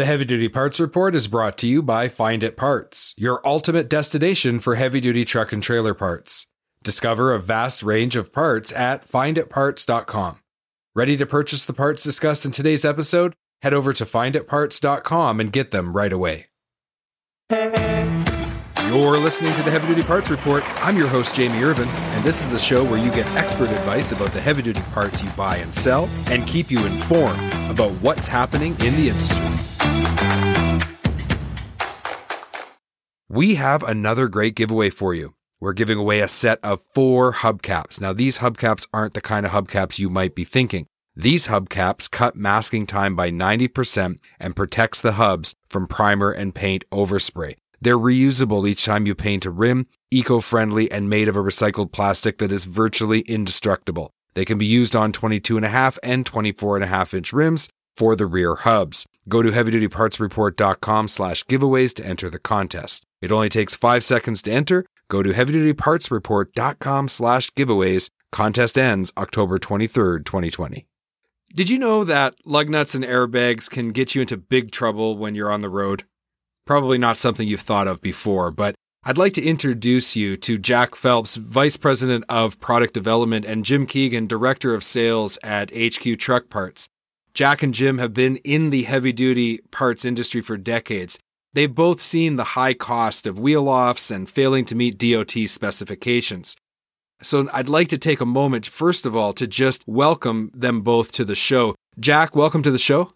The Heavy Duty Parts Report is brought to you by Find It Parts, your ultimate destination for heavy duty truck and trailer parts. Discover a vast range of parts at finditparts.com. Ready to purchase the parts discussed in today's episode? Head over to finditparts.com and get them right away. You're listening to the Heavy Duty Parts Report. I'm your host, Jamie Irvine, and this is the show where you get expert advice about the heavy duty parts you buy and sell and keep you informed about what's happening in the industry. We have another great giveaway for you. We're giving away a set of four hubcaps. Now, these hubcaps aren't the kind of hubcaps you might be thinking. These hubcaps cut masking time by 90% and protects the hubs from primer and paint overspray. They're reusable each time you paint a rim, eco-friendly and made of a recycled plastic that is virtually indestructible. They can be used on 22.5 and 24.5 inch rims for the rear hubs. Go to heavydutypartsreport.com slash giveaways to enter the contest. It only takes five seconds to enter. Go to heavydutypartsreport.com slash giveaways. Contest ends October 23rd, 2020. Did you know that lug nuts and airbags can get you into big trouble when you're on the road? Probably not something you've thought of before, but I'd like to introduce you to Jack Phelps, Vice President of Product Development, and Jim Keegan, Director of Sales at HQ Truck Parts. Jack and Jim have been in the heavy duty parts industry for decades. They've both seen the high cost of wheel offs and failing to meet DOT specifications. So I'd like to take a moment, first of all, to just welcome them both to the show. Jack, welcome to the show.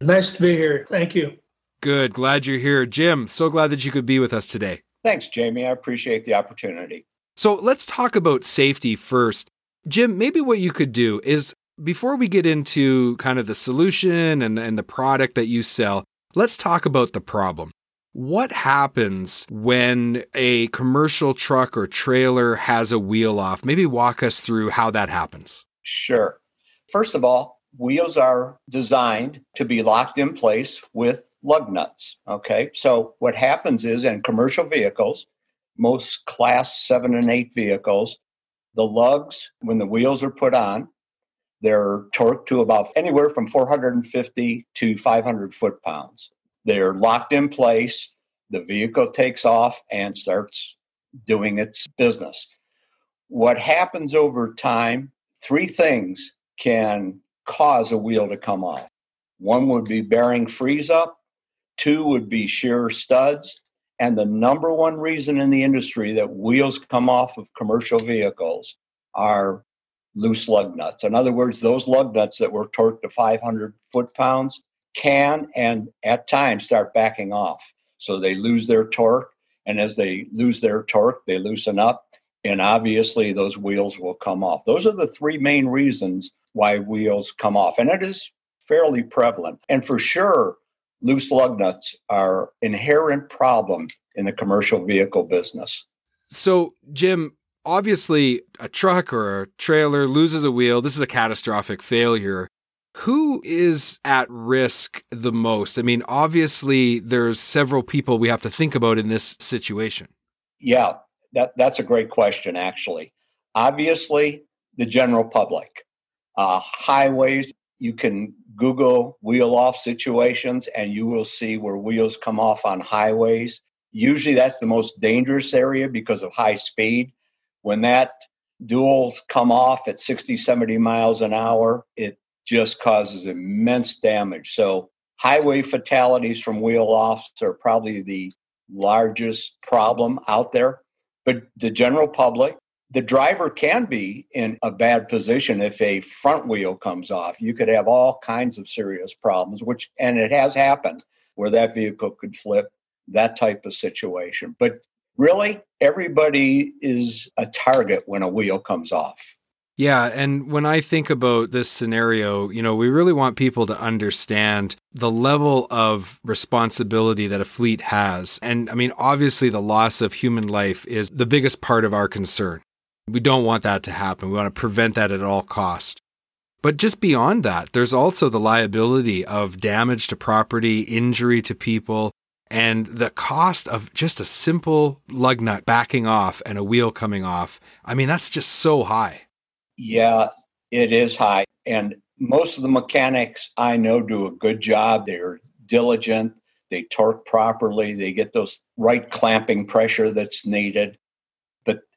Nice to be here. Thank you. Good. Glad you're here. Jim, so glad that you could be with us today. Thanks, Jamie. I appreciate the opportunity. So let's talk about safety first. Jim, maybe what you could do is before we get into kind of the solution and, and the product that you sell, let's talk about the problem. What happens when a commercial truck or trailer has a wheel off? Maybe walk us through how that happens. Sure. First of all, wheels are designed to be locked in place with lug nuts. Okay. So what happens is in commercial vehicles, most class seven and eight vehicles, the lugs, when the wheels are put on, they're torqued to about anywhere from 450 to 500 foot pounds. They're locked in place. The vehicle takes off and starts doing its business. What happens over time, three things can cause a wheel to come off. One would be bearing freeze up, two would be shear studs, and the number one reason in the industry that wheels come off of commercial vehicles are loose lug nuts. In other words, those lug nuts that were torqued to 500 foot pounds can and at times start backing off. So they lose their torque. And as they lose their torque, they loosen up. And obviously, those wheels will come off. Those are the three main reasons why wheels come off. And it is fairly prevalent. And for sure, loose lug nuts are inherent problem in the commercial vehicle business. So, Jim, obviously a truck or a trailer loses a wheel. This is a catastrophic failure. Who is at risk the most? I mean, obviously there's several people we have to think about in this situation. Yeah, that, that's a great question, actually. Obviously, the general public. Uh, highways, you can Google wheel off situations and you will see where wheels come off on highways. Usually that's the most dangerous area because of high speed. When that duals come off at 60, 70 miles an hour, it just causes immense damage. So, highway fatalities from wheel offs are probably the largest problem out there. But the general public, the driver can be in a bad position if a front wheel comes off. You could have all kinds of serious problems, which, and it has happened where that vehicle could flip, that type of situation. But really, everybody is a target when a wheel comes off. Yeah. And when I think about this scenario, you know, we really want people to understand the level of responsibility that a fleet has. And I mean, obviously, the loss of human life is the biggest part of our concern. We don't want that to happen. We want to prevent that at all cost. But just beyond that, there's also the liability of damage to property, injury to people, and the cost of just a simple lug nut backing off and a wheel coming off. I mean, that's just so high. Yeah, it is high. And most of the mechanics I know do a good job. They're diligent, they torque properly, they get those right clamping pressure that's needed.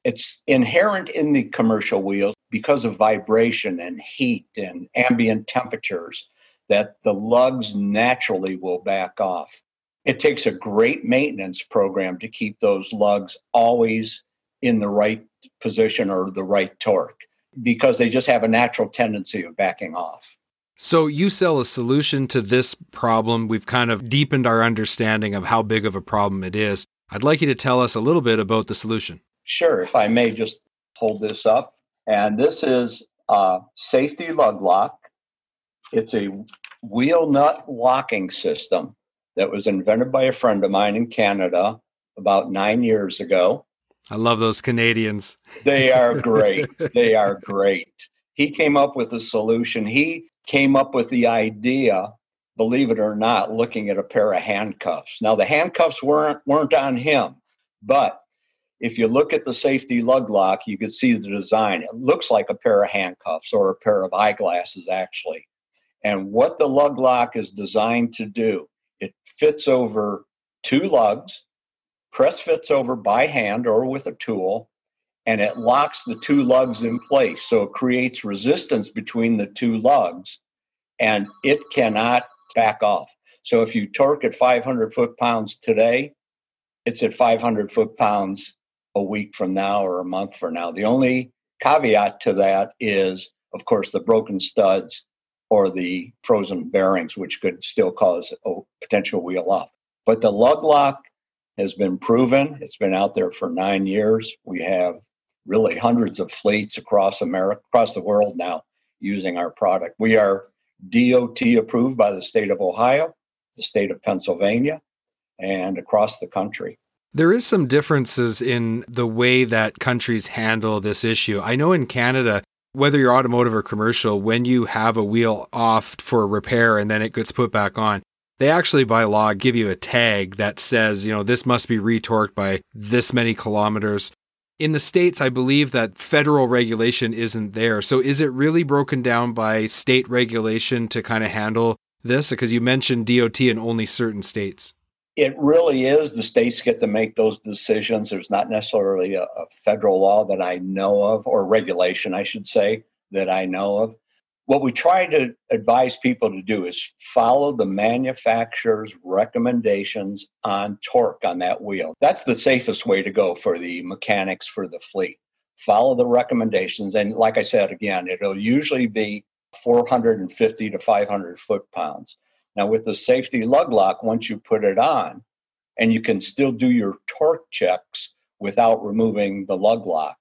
It's inherent in the commercial wheels because of vibration and heat and ambient temperatures that the lugs naturally will back off. It takes a great maintenance program to keep those lugs always in the right position or the right torque because they just have a natural tendency of backing off. So, you sell a solution to this problem. We've kind of deepened our understanding of how big of a problem it is. I'd like you to tell us a little bit about the solution. Sure. If I may just hold this up. And this is a safety lug lock. It's a wheel nut locking system that was invented by a friend of mine in Canada about nine years ago. I love those Canadians. They are great. they are great. He came up with a solution. He came up with the idea, believe it or not, looking at a pair of handcuffs. Now the handcuffs weren't weren't on him, but if you look at the safety lug lock, you can see the design. It looks like a pair of handcuffs or a pair of eyeglasses, actually. And what the lug lock is designed to do, it fits over two lugs, press fits over by hand or with a tool, and it locks the two lugs in place. So it creates resistance between the two lugs and it cannot back off. So if you torque at 500 foot pounds today, it's at 500 foot pounds a week from now or a month from now. The only caveat to that is, of course, the broken studs or the frozen bearings, which could still cause a potential wheel off. But the lug lock has been proven. It's been out there for nine years. We have really hundreds of fleets across America, across the world now using our product. We are DOT approved by the state of Ohio, the state of Pennsylvania, and across the country. There is some differences in the way that countries handle this issue. I know in Canada, whether you're automotive or commercial, when you have a wheel off for repair and then it gets put back on, they actually by law give you a tag that says, you know, this must be retorqued by this many kilometers. In the States, I believe that federal regulation isn't there. So is it really broken down by state regulation to kind of handle this? Because you mentioned DOT in only certain states. It really is. The states get to make those decisions. There's not necessarily a, a, federal law that I know of, or regulation, I should say, that I know of. What we try to advise people to do is follow the manufacturer's recommendations on torque on that wheel. That's the safest way to go for the mechanics for the fleet. Follow the recommendations. And like I said, again, it'll usually be 450 to 500 foot pounds. Now, with the safety lug lock, once you put it on, and you can still do your torque checks without removing the lug lock.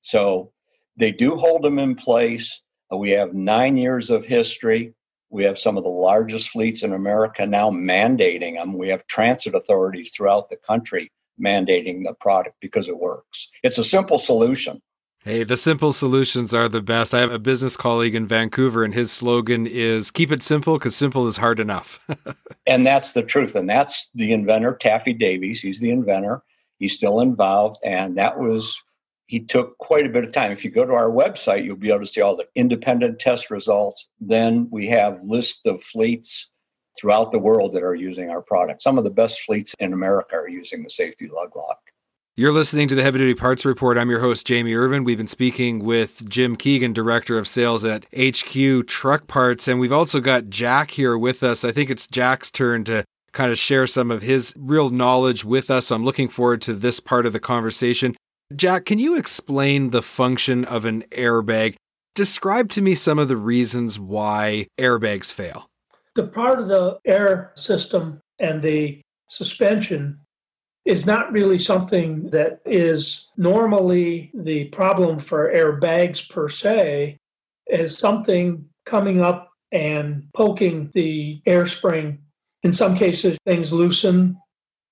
So they do hold them in place. We have nine years of history. We have some of the largest fleets in America now mandating them. We have transit authorities throughout the country mandating the product because it works. It's a simple solution. Hey, the simple solutions are the best. I have a business colleague in Vancouver, and his slogan is keep it simple because simple is hard enough. and that's the truth. And that's the inventor, Taffy Davies. He's the inventor. He's still involved. And that was, he took quite a bit of time. If you go to our website, you'll be able to see all the independent test results. Then we have list of fleets throughout the world that are using our product. Some of the best fleets in America are using the safety lug lock. You're listening to the Heavy Duty Parts Report. I'm your host, Jamie Irvine. We've been speaking with Jim Keegan, Director of Sales at HQ Truck Parts. And we've also got Jack here with us. I think it's Jack's turn to kind of share some of his real knowledge with us. So I'm looking forward to this part of the conversation. Jack, can you explain the function of an airbag? Describe to me some of the reasons why airbags fail. The part of the air system and the suspension is not really something that is normally the problem for airbags per se, is something coming up and poking the air spring. In some cases, things loosen.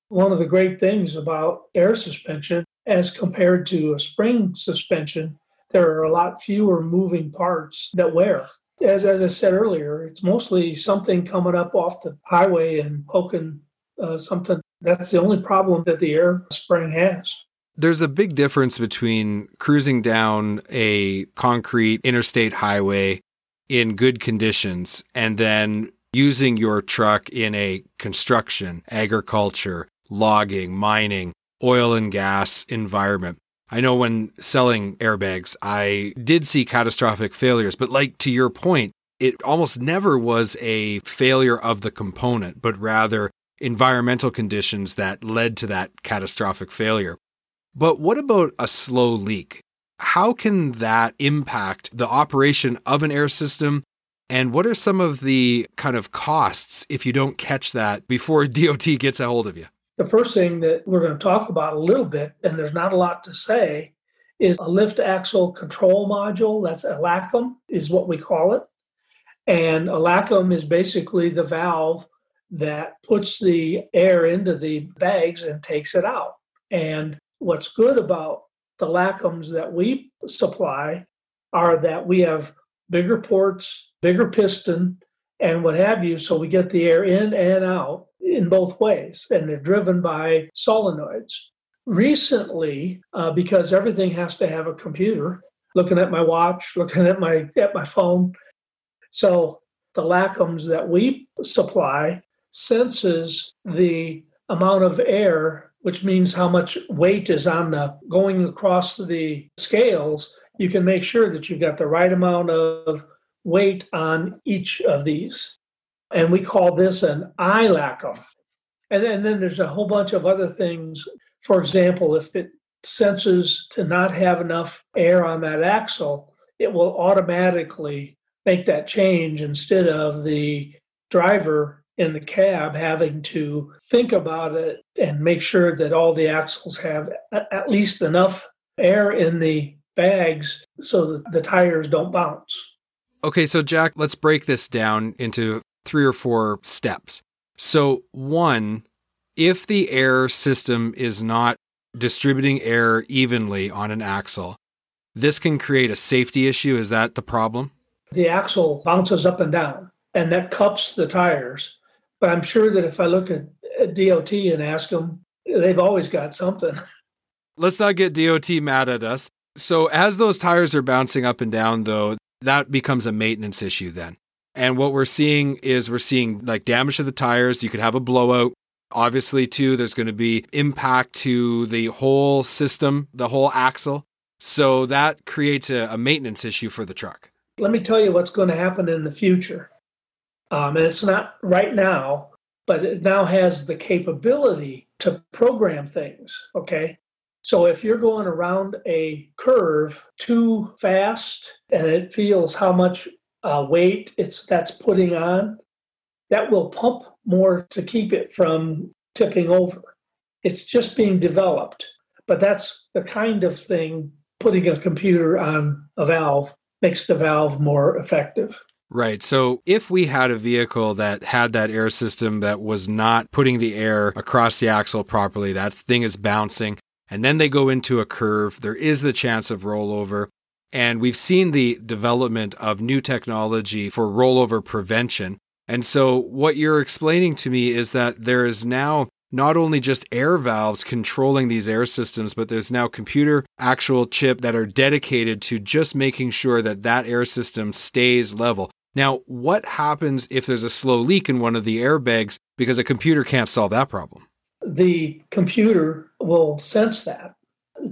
One of the great things about air suspension, as compared to a spring suspension, there are a lot fewer moving parts that wear. As, as I said earlier, it's mostly something coming up off the highway and poking uh, something that's the only problem that the air spring has. There's a big difference between cruising down a concrete interstate highway in good conditions and then using your truck in a construction, agriculture, logging, mining, oil and gas environment. I know when selling airbags, I did see catastrophic failures, but like to your point, it almost never was a failure of the component, but rather environmental conditions that led to that catastrophic failure. But what about a slow leak? How can that impact the operation of an air system? And what are some of the kind of costs if you don't catch that before DOT gets a hold of you? The first thing that we're going to talk about a little bit, and there's not a lot to say, is a lift axle control module. That's a LACM, is what we call it. And a LACM is basically the valve that puts the air into the bags and takes it out. And what's good about the LACMs that we supply are that we have bigger ports, bigger piston, and what have you. So we get the air in and out in both ways, and they're driven by solenoids. Recently, uh, because everything has to have a computer, looking at my watch, looking at my at my phone, so the LACMs that we supply senses the amount of air, which means how much weight is on the going across the scales. You can make sure that you've got the right amount of weight on each of these. And we call this an iLACM. And then, and then there's a whole bunch of other things. For example, if it senses to not have enough air on that axle, it will automatically make that change instead of the driver in the cab having to think about it and make sure that all the axles have at least enough air in the bags so that the tires don't bounce. Okay, so Jack, let's break this down into three or four steps. So, one, if the air system is not distributing air evenly on an axle, this can create a safety issue. Is that the problem? the axle bounces up and down, and that cups the tires. But I'm sure that if I look at, at DOT and ask them, they've always got something. Let's not get DOT mad at us. So, as those tires are bouncing up and down, though, that becomes a maintenance issue then. And what we're seeing is we're seeing like damage to the tires. You could have a blowout. Obviously, too, there's going to be impact to the whole system, the whole axle. So that creates a, a maintenance issue for the truck. Let me tell you what's going to happen in the future. Um, and it's not right now, but it now has the capability to program things. Okay. So if you're going around a curve too fast and it feels how much uh, weight it's that's putting on, that will pump more to keep it from tipping over. It's just being developed, but that's the kind of thing putting a computer on a valve makes the valve more effective. Right. So if we had a vehicle that had that air system that was not putting the air across the axle properly, that thing is bouncing, and then they go into a curve, there is the chance of rollover. And we've seen the development of new technology for rollover prevention. And so what you're explaining to me is that there is now not only just air valves controlling these air systems, but there's now computer actual chip that are dedicated to just making sure that that air system stays level. Now, what happens if there's a slow leak in one of the airbags because a computer can't solve that problem? The computer will sense that,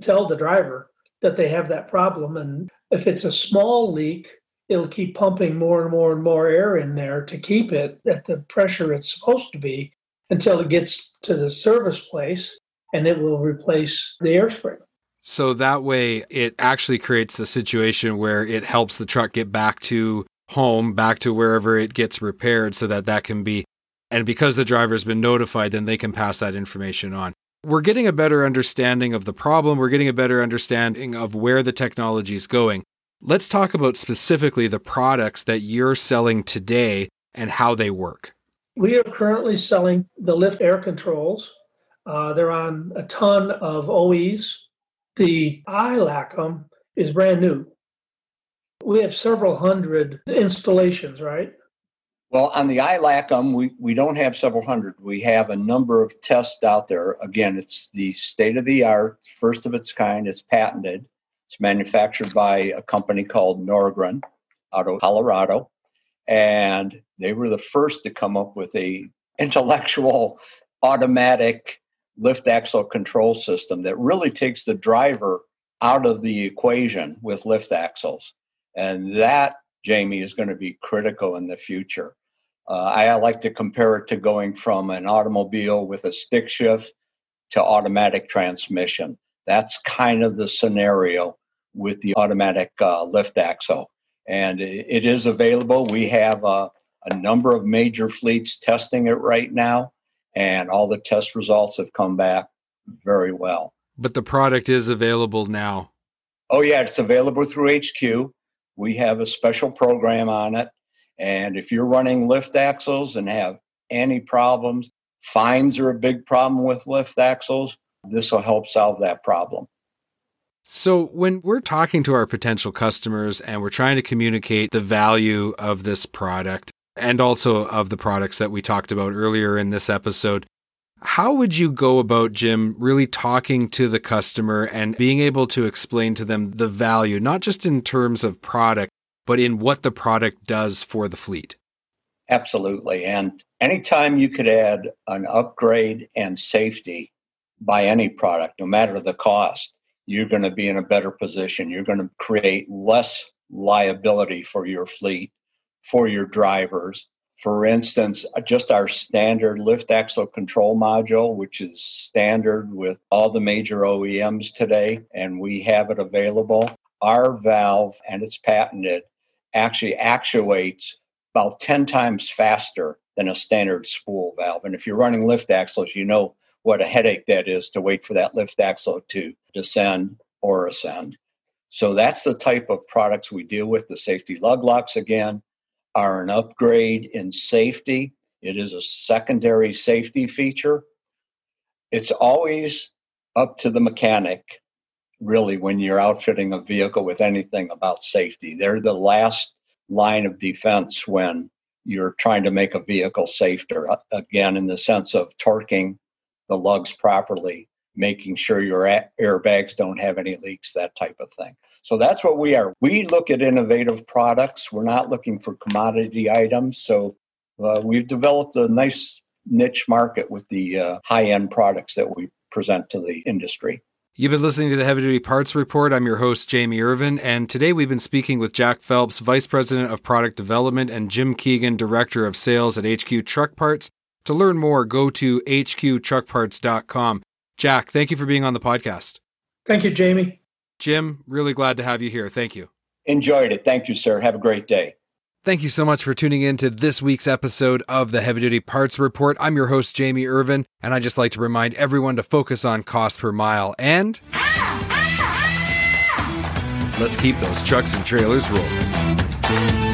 tell the driver that they have that problem. And if it's a small leak, it'll keep pumping more and more and more air in there to keep it at the pressure it's supposed to be until it gets to the service place and it will replace the air spring. So that way it actually creates the situation where it helps the truck get back to home, back to wherever it gets repaired so that that can be and because the driver's been notified then they can pass that information on. We're getting a better understanding of the problem, we're getting a better understanding of where the technology is going. Let's talk about specifically the products that you're selling today and how they work. We are currently selling the lift air controls. Uh, they're on a ton of OEs. The iLACM is brand new. We have several hundred installations, right? Well, on the iLACM, we, we don't have several hundred. We have a number of tests out there. Again, it's the state of the art, first of its kind. It's patented. It's manufactured by a company called Norgren out of Colorado. And they were the first to come up with a intellectual automatic lift axle control system that really takes the driver out of the equation with lift axles. And that, Jamie, is going to be critical in the future. Uh, I like to compare it to going from an automobile with a stick shift to automatic transmission. That's kind of the scenario with the automatic uh, lift axle. And it is available. We have a, a number of major fleets testing it right now, and all the test results have come back very well. But the product is available now. Oh, yeah, it's available through HQ. We have a special program on it. And if you're running lift axles and have any problems, fines are a big problem with lift axles. This will help solve that problem. So, when we're talking to our potential customers and we're trying to communicate the value of this product and also of the products that we talked about earlier in this episode, how would you go about, Jim, really talking to the customer and being able to explain to them the value, not just in terms of product, but in what the product does for the fleet? Absolutely. And anytime you could add an upgrade and safety by any product, no matter the cost, you're going to be in a better position. You're going to create less liability for your fleet, for your drivers. For instance, uh, just our standard lift axle control module, which is standard with all the major OEMs today, and we have it available. Our valve, and it's patented, actually actuates about 10 times faster than a standard spool valve. And if you're running lift axles, you know what a headache that is to wait for that lift axle to descend or ascend. So that's the type of products we deal with. The safety lug locks, again, are an upgrade in safety. It is a secondary safety feature. It's always up to the mechanic, really, when you're outfitting a vehicle with anything about safety. They're the last line of defense when you're trying to make a vehicle safer, uh, again, in the sense of torquing the lugs properly, making sure your airbags don't have any leaks, that type of thing. So that's what we are. We look at innovative products. We're not looking for commodity items. So uh, we've developed a nice niche market with the uh, high end products that we present to the industry. You've been listening to the Heavy Duty Parts Report. I'm your host, Jamie Irvine, and today we've been speaking with Jack Phelps, Vice President of Product Development, and Jim Keegan, Director of Sales at HQ Truck Parts. To learn more, go to hqtruckparts.com. Jack, thank you for being on the podcast. Thank you, Jamie. Jim, really glad to have you here. Thank you. Enjoyed it. Thank you, sir. Have a great day. Thank you so much for tuning in to this week's episode of the Heavy Duty Parts Report. I'm your host, Jamie Irvine, and I just like to remind everyone to focus on cost per mile and ah, ah, ah! let's keep those trucks and trailers rolling.